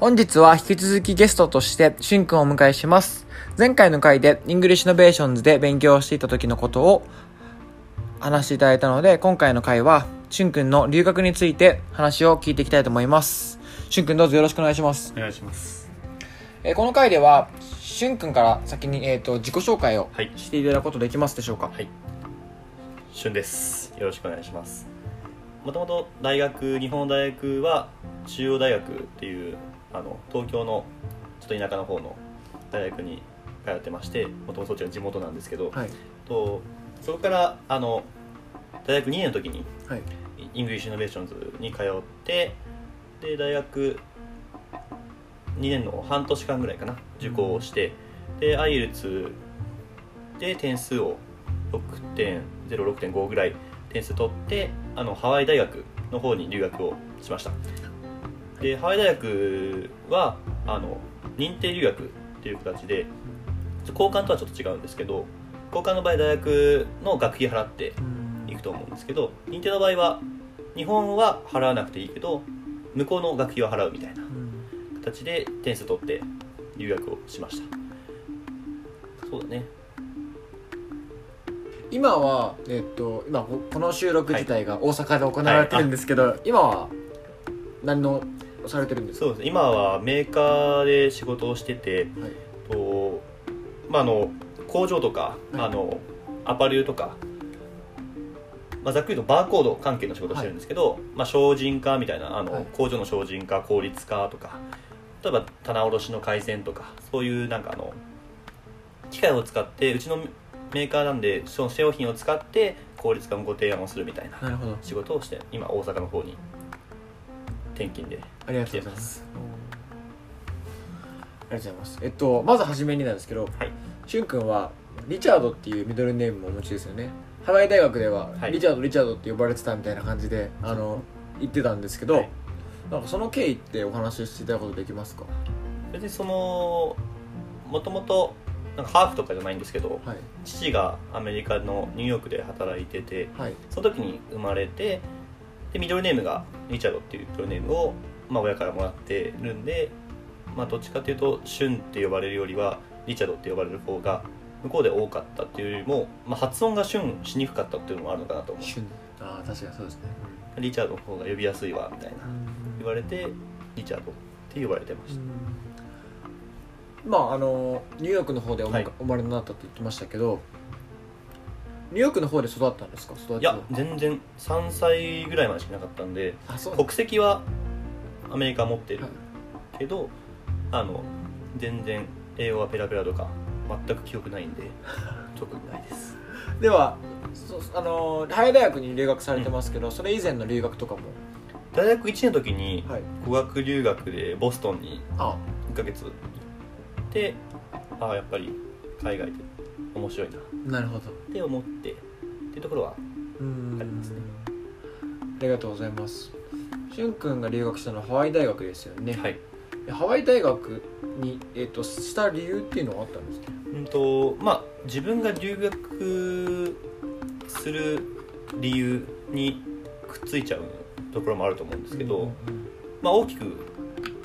本日は引き続きゲストとして、しゅんくんをお迎えします。前回の回で、 English Innovations で勉強していた時のことを話していただいたので、今回の回は、しゅんくんの留学について話を聞いていきたいと思います。しゅんくんどうぞよろしくお願いします。お願いしますえーこの回では、しゅんくんから先に、えー、と自己紹介をはいしていただくことできますでしょうか？はい旬ですよろしくお願いしますもともと大学日本の大学は中央大学っていうあの東京のちょっと田舎の方の大学に通ってましてもともとそっちが地元なんですけど、はい。とそこからあの大学2年の時にはい。 English Innovations に通ってで大学2年の半年間ぐらいかな受講をして、で IELTS で点数を6.06.5ぐらい点数取ってあのハワイ大学の方に留学をしましたでハワイ大学はあの認定留学っていう形で交換とはちょっと違うんですけど交換の場合大学の学費払っていくと思うんですけど認定の場合は日本は払わなくていいけど向こうの学費は払うみたいな形で点数取って留学をしました。そうだね。今は、えっ、と、今ここの収録自体が大阪で行われてるんですけど、今は何のされてるんですか？そうです。ね今はメーカーで仕事をしてて、はい。とまあ、あの工場とか、はい。あのアパレルとか、まあ、ざっくりとバーコード関係の仕事をしてるんですけど、まあ、精進化みたいなあの、はい。工場の精進化効率化とか例えば棚卸しの改善とかそういうなんかあの機械を使ってうちのメーカーなんでその製品を使って効率化のご提案をするみたいななるほど。仕事をして今大阪の方に転勤でありがとうございます。ありがとうございます。えっと、まずはじめになんですけど、はいしゅんくんは、リチャードっていうミドルネームもお持ちですよね。ハワイ大学では、はいリチャード、リチャードって呼ばれてたみたいな感じで、あの、言ってたんですけど、はいなんかその経緯ってお話ししていただくことできますか？別にそのもともとなんかハーフとかじゃないんですけどはい。父がアメリカのニューヨークで働いててはい。その時に生まれてでミドルネームがリチャードっていうミドルネームを、まあ、親からもらってるんで、まあ、どっちかというとシュンって呼ばれるよりはリチャードって呼ばれる方が向こうで多かったっていうよりも、まあ、発音がシュンしにくかったっていうのもあるのかなと思う。しゅん。ああ、確かにそうですね。リチャードの方が呼びやすいわみたいな。言われてリチャードって呼ばれてました。まああのニューヨークの方でお,、はい。お生まれになったって言ってましたけどニューヨークの方で育ったんですか？育ちいや全然3歳ぐらいまでしかなかったんであそう国籍はアメリカ持ってる。はい。けどあの全然英語はペラペラとか全く記憶ないんで 特にないです。ではそあのハワイ大学に留学されてますけど、それ以前の留学とかも？大学1年の時にはい。語学留学でボストンにあ。1ヶ月行ってああやっぱり海外で面白いな。っなるほど。て思ってっていうところはうん。ありますね。ありがとうございます。しゅんくんが留学したのはハワイ大学ですよね、はい。ハワイ大学に、えっとした理由っていうのはあったんですか？うんとまあ自分が留学する理由にくっついちゃうところもあると思うんですけど、うんうんまあ、大きく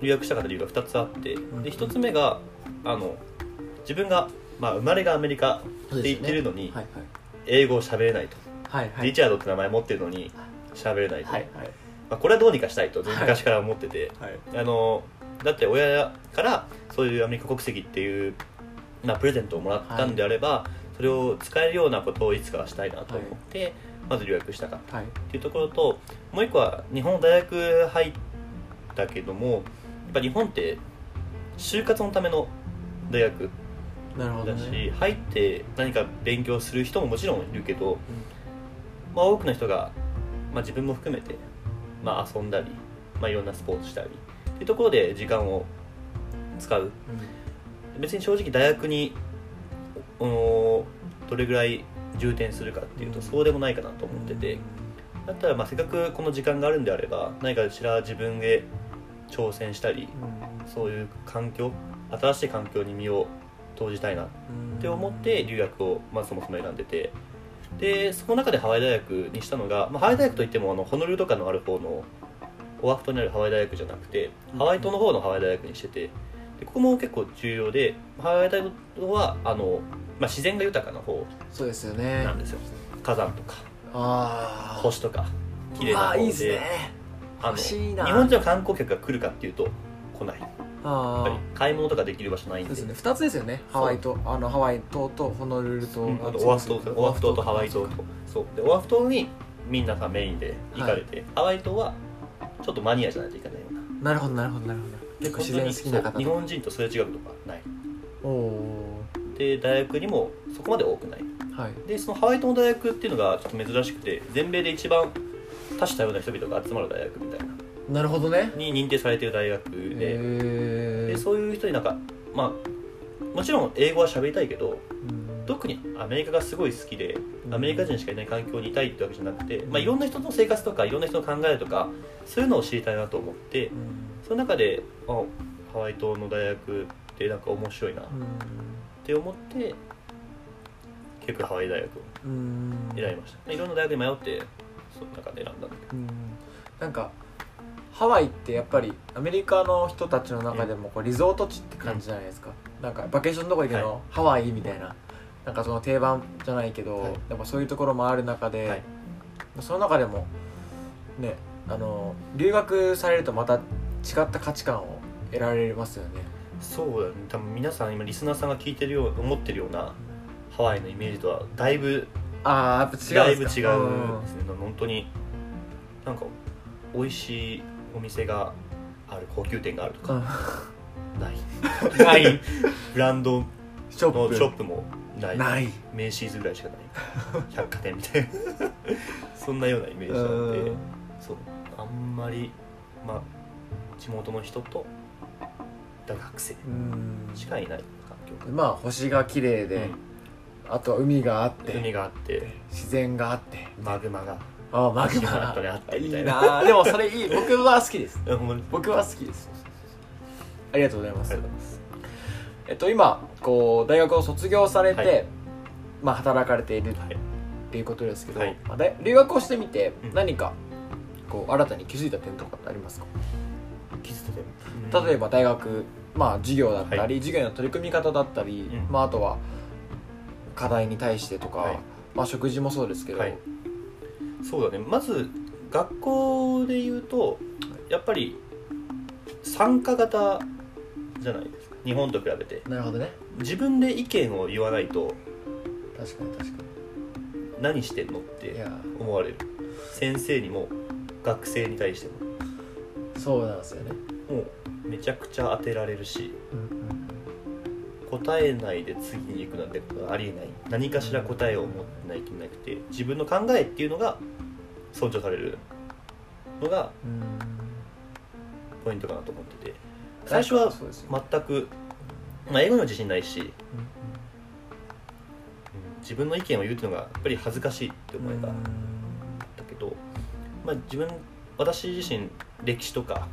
留学したかった理由が2つあってんで1つ目があの自分が、まあ、生まれがアメリカって言ってるのに、はい英語を喋れないと、はいはい。リチャードって名前持ってるのに喋れないと、はいはい。まあ、これはどうにかしたいと昔から思ってて、はい。あのだって親からそういうアメリカ国籍っていう、まあ、プレゼントをもらったんであれば、それを使えるようなことをいつかはしたいなと思って、まず留学したかった。はい。っていうところともう一個は日本の大学入ったけどもやっぱ日本って就活のための大学なるほどだし、ね入って何か勉強する人ももちろんいるけど、まあ、多くの人が、まあ、自分も含めて、まあ、遊んだり、まあ、いろんなスポーツしたりっていうところで時間を使う。別に正直大学におどれぐらい充填するかっていうとそうでもないかなと思ってて。だったらまあせっかくこの時間があるんであれば何かしら自分で挑戦したりそういう環境新しい環境に身を投じたいなって思って留学をまずそもそも選んでて。でその中でハワイ大学にしたのが、まあ、ハワイ大学といってもあのホノルルとかのある方のオアフ島にあるハワイ大学じゃなくてハワイ島の方のハワイ大学にしてて。でここも結構重要でハワイ大学はあの、まあ、自然が豊かな方そうですよね。なんですよ。火山とかああ星とか綺麗な方で。日本人の観光客が来るかっていうと来ないやっあぱり買い物とかできる場所ないんで。そうですね。2つですよね。ハワイとあのハワイ島とホノルル島。うん。あとオアフ島オアフ島と。ハワイ島と。そう。でオアフ島にみんながメインで行かれて、ハワイ島はちょっとマニアじゃないといけないような。なるほどなるほどなるほど。結構自然好きな方日本人とすれ違うことがない。おおで大学にもそこまで多くない。ーはい。でそのハワイ島の大学っていうのがちょっと珍しくて全米で一番多種多様な人々が集まる大学みたいな。なるほどね。に認定されている大学で,、へでそういう人になんかまあもちろん英語は喋りたいけどうん。特にアメリカがすごい好きでアメリカ人しかいない環境にいたいってわけじゃなくて、まあ、いろんな人の生活とかいろんな人の考えとかそういうのを知りたいなと思ってその中であハワイ島の大学ってなんか面白いなって思って結局ハワイ大学をうん。選びました。いろんな大学に迷ってその中で選んだんだけど。うん。なんかハワイってやっぱりアメリカの人たちの中でもこうリゾート地って感じじゃないですか、なんかバケーションどこ行くの、はい。ハワイみたいな。なんかその定番じゃないけど、はい。やっぱそういうところもある中で、はい。その中でもねあの留学されるとまた違った価値観を得られますよね。そうだね。多分皆さん今リスナーさんが聞いてるよう思ってるようなハワイのイメージとはだいぶああやっぱ違だいうんですか。ぶ違うん。ですね。本当になんか美味しいお店がある高級店があるとうん。かない。う んない。ブランドショッのプショップもない。ない。メイシーズぐらいしかない。百貨店みたいな。そんなようなイメージなんでうん。そう。あんまりまあ地元の人と大学生うん。しかいない環境。まあ星が綺麗で、あとは海があって海があって自然があってマグマがああマグマ後にあってみいいたいなな。でもそれいい。僕は好きです。僕は好きです。ありがとうございます。えっと今こう大学を卒業されて、はい。まあ働かれているはい。っていうことですけど、はい。まあで留学をしてみてうん。何かこう新たに気づいた点とかってありますか、気づいてて例えば大学まあ授業だったり、は授業の取り組み方だったり、うん。まああとは課題に対してとか、はい。まあ食事もそうですけど、はいそうだね。まず学校で言うとやっぱり参加型じゃないですか。日本と比べて。なるほどね。自分で意見を言わないと確かに確か何してんのってや。思われる。先生にも学生に対しても。そうなんですよね、もうめちゃくちゃ当てられるし。うんうん答えないで次に行くなんてありえない。何かしら答えを持ってないといけなくて自分の考えっていうのが尊重されるのがポイントかなと思ってて。最初は、全く、まあ、英語にも自信ないし、自分の意見を言うっていうのがやっぱり恥ずかしいって思いがあっうんたけど、まあ、自分私自身歴史とか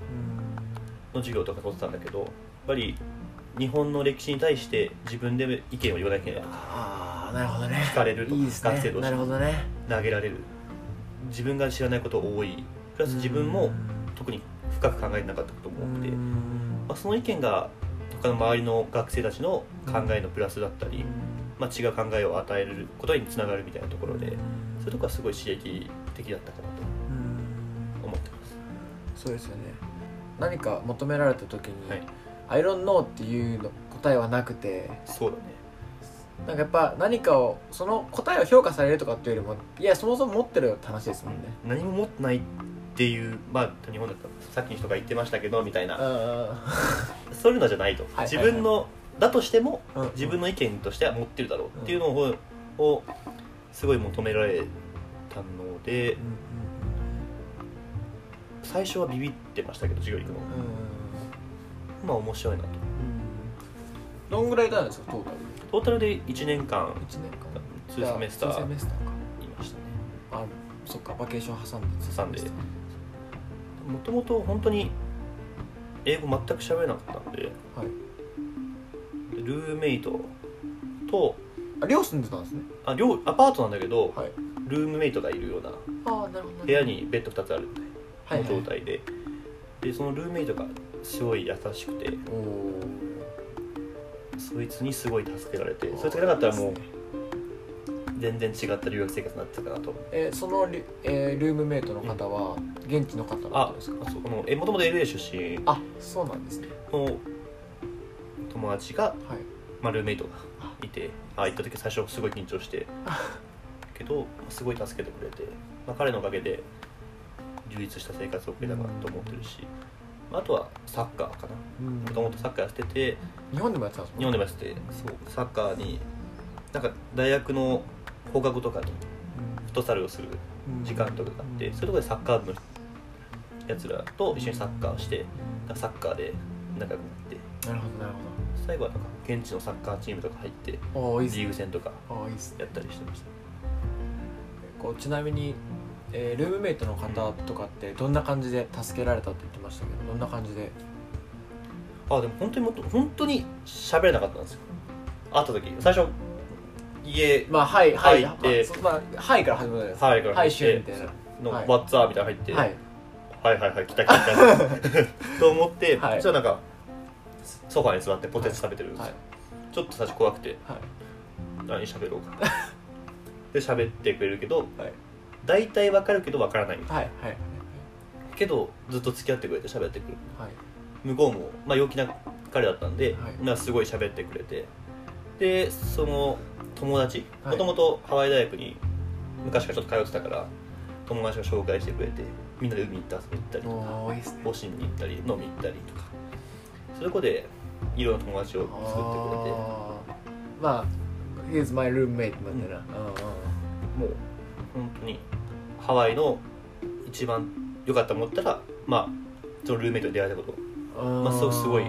の授業とか取ってたんだけどやっぱり日本の歴史に対して自分で意見を言わなきゃいけないとかああなるほどね。聞かれるとかいいですね。学生同士。なるほどね。投げられる。自分が知らないこと多い。プラス自分も特に深く考えてなかったことも多くて、まあ、その意見が他の周りの学生たちの考えのプラスだったり、まあ、違う考えを与えることにつながるみたいなところでそういうところはすごい刺激的だったかなと思ってます。そうですよね。何か求められた時にはい「I don't know」っていうの答えはなくて。そうだね。なんかやっぱ何かをその答えを評価されるとかっていうよりもいやそもそも持ってるよって話ですもんね。何も持ってないっていうまあ日本だったらさっきの人が言ってましたけどみたいな。あ そういうのじゃないと、はい自分のだとしてもうん自分の意見としては持ってるだろうっていうのを,、をすごい求められたので最初はビビってましたけど授業行くのまあ面白いなと。どんぐらいいたんですかトータル？トータルで1年間1年間。2セメスタ2セーメスターか。いましたね。あそっかバケーション挟んで挟んでもともと本当に英語全く喋れなかったんではい。ルーメイトとあ寮住んでたんですね。あ寮アパートなんだけど、はい。ルームメイトがいるようなああなるほど。部屋にベッド2つあるはいはい。状態で、でそのルームメイトがすごい優しくて。そいつにすごい助けられてそいつがいなかったらもう全然違った留学生活になってたかなと。えーそのリ、えールームメイトの方は現地の方だったあんですか？そうこのえもともと LA 出身。あそうなんですね。の友達が、はい。まあ、ルームメイトがいてあ。行った時最初すごい緊張して。けどすごい助けてくれて、まあ、彼のおかげで充実した生活を送れたかなと思ってるし、まあ、あとはサッカーかな。もともとサッカーやってて日本でもやってたんです日本でもやっててそうサッカーになんか大学の放課後とかにフットサルをする時間とかがあって、そういうところでサッカー部のやつらと一緒にサッカーをしてサッカーで仲良くなって。なるほどなる最後はなんか現地のサッカーチームとか入ってリーグ戦とかやったりしてました。こうちなみに、えールームメイトの方とかってどんな感じで助けられたって言ってましたけどどんな感じで？あでも本当にもっと本当に喋れなかったんですよ。会った時最初家まあはいはい入ってまあはいから始まるじゃないですか。はいからはい入ってシューみたいな。のはい。バッツァーみたいなの入って、はい。はいはいはい来た来た来た と思って、はい。そしたらなんかソファに座ってポテチ食べてるんですよ、はい。ちょっと最初怖くてはい。何喋ろうかで喋ってくれるけどはい大体わかるけどわからない。はいはい。けどずっと付き合ってくれて喋ってくるはい。向こうも、まあ、陽気な彼だったんで、はい。なんかすごい喋ってくれて。でその友達はい。もともとハワイ大学に昔からちょっと通ってたから友達が紹介してくれてみんなで海行った遊びに行ったりとかおーいいね。星に行ったり飲み行ったりとか。そういうとこでいろんな友達を作ってくれて。あー。まあ Here's my roommate みたいな、うん。もう本当にハワイの一番良かったものだったらまあそのルーメイトに出会えたこと。うんまあそうすごい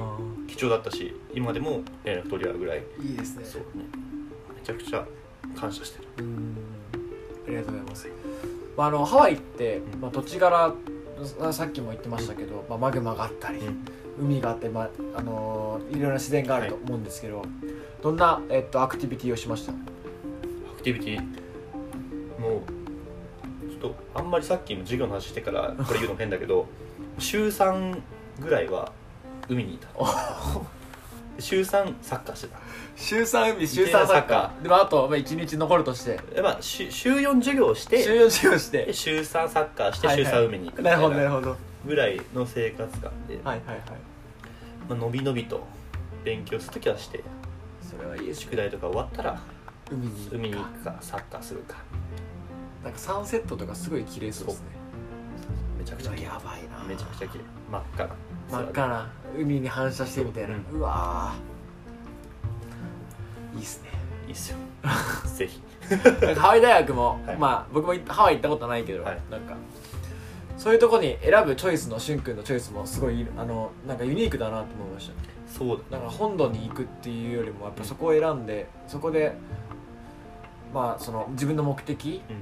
貴重だったし今でも連絡取り合うぐらい。いいですね。そうね。めちゃくちゃ感謝してる。うん。ありがとうございます、まあ、あのハワイって、うん。まあ、土地柄ささっきも言ってましたけど、まあ、マグマがあったり、うん。海があって、まああのーいろいろな自然があると思うんですけど、どんな、えっと、アクティビティをしました？アクティビティ？まりさっきの授業の話してからこれ言うのも変だけど週3ぐらいは海にいた。週3サッカーしてた。週3海週三サッカでもあと、まあ、1日残るとして。でまあ週週4授業をして週4授業して。で週3サッカーして週はいはい。3海に行くないるほどなるなほど。ぐらいの生活感で、はいはいはい。まあのびのびと勉強するときはしてそれはいいです宿題とか終わったら海に海に行くかサッカーするかなんかサンセットとかすごい綺麗そうですね。めちゃくちゃ綺麗。やばいな。めちゃくちゃ綺麗。真っ赤な。真っ赤な。海に反射してみたいな、ううわー。いいっすね。いいっすよ。ぜひ。ハワイ大学も、はい。まあ僕もハワイ行ったことないけど、はい。なんかそういうとこに選ぶチョイスのしゅんくんのチョイスもすごいあのなんかユニークだなと思いました。そうだだから本土に行くっていうよりもやっぱそこを選んでそこでまあその自分の目的うん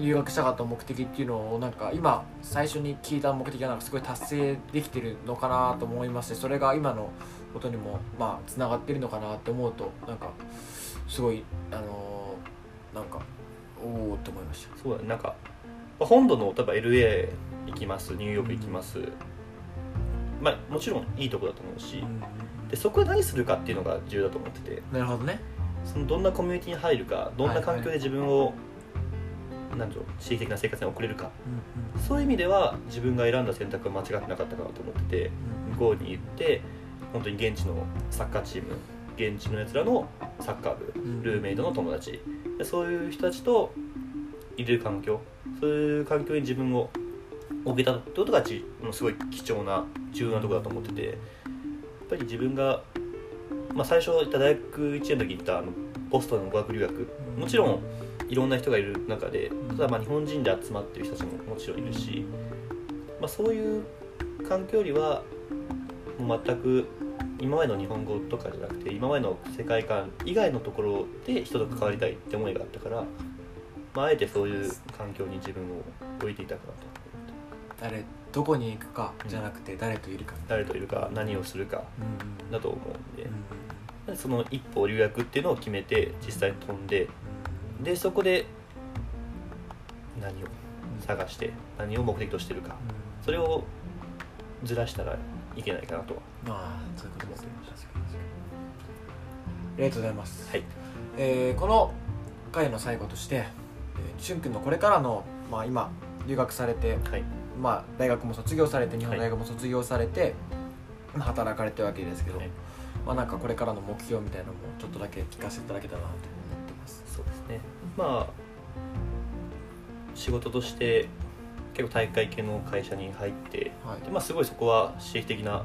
留学したかった目的っていうのをなんか今最初に聞いた目的がなんかすごい達成できてるのかなと思いましてそれが今のことにもまあつながってるのかなって思うとなんかすごいあのーなんかおおって思いました。そうだねなんかまあ本土の例えば LA 行きますニューヨーク行きます、まあもちろんいいとこだと思うし、でそこで何するかっていうのが重要だと思ってて。なるほどね。そのどんなコミュニティに入るかどんな環境で自分を、なんでしょう刺激的な生活に送れるか。そういう意味では自分が選んだ選択は間違ってなかったかなと思ってて向こうに行って本当に現地のサッカーチーム現地のやつらのサッカー部うん。ルーメイドの友達。でそういう人たちと入れる環境そういう環境に自分を置けたってことがちすごい貴重な重要なところだと思っててやっぱり自分が、まあ、最初大学1年の時に行ったあのボストンの語学留学。もちろんいろんな人がいる中でただまあ日本人で集まってる人たちももちろんいるし、まあ、そういう環境よりはもう全く今までの日本語とかじゃなくて今までの世界観以外のところで人と関わりたいって思いがあったから、まあ、あえてそういう環境に自分を置いていたかなと誰どこに行くかじゃなくて誰といるか誰といるか何をするかうんだと思うんで。うんその一歩留学っていうのを決めて実際に飛んででそこで何を探して何を目的としてるか。それをずらしたらいけないかなとは。まあそういうことですね。ありがとうございます、はい。えーこの回の最後として、えー、しゅんくんのこれからの、まあ、今留学されて、はい。まあ、大学も卒業されて日本大学も卒業されて、まあ働かれてるわけですけど、はい。まあなんかこれからの目標みたいなのもちょっとだけ聞かせていただけたらなとまあ仕事として結構大会系の会社に入ってはい。でまあ、すごいそこは刺激的な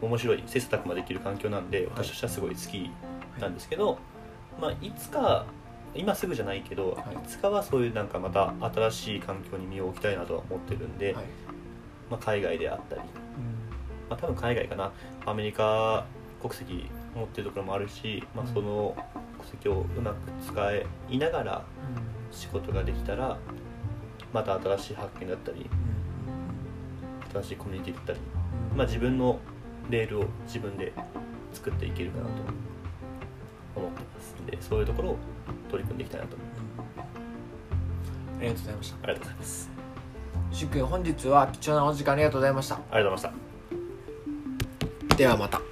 面白い切磋琢磨できる環境なんでい。私としてはすごい好きなんですけど、まあ、いつか今すぐじゃないけど、はい。い、つかはそういうなんかまた新しい環境に身を置きたいなとは思ってるんで、はい。まあ、海外であったり、まあ、多分海外かな。アメリカ国籍持ってるところもあるし、まあ、その国籍をうまく使いながら仕事ができたらまた新しい発見だったり新しいコミュニティだったりまあ、自分のレールを自分で作っていけるかなと思ってますのでそういうところを取り組んでいきたいなと。ありがとうございました。ありがとうございます。しゅんくん本日は貴重なお時間ありがとうございました。ありがとうございました。ではまた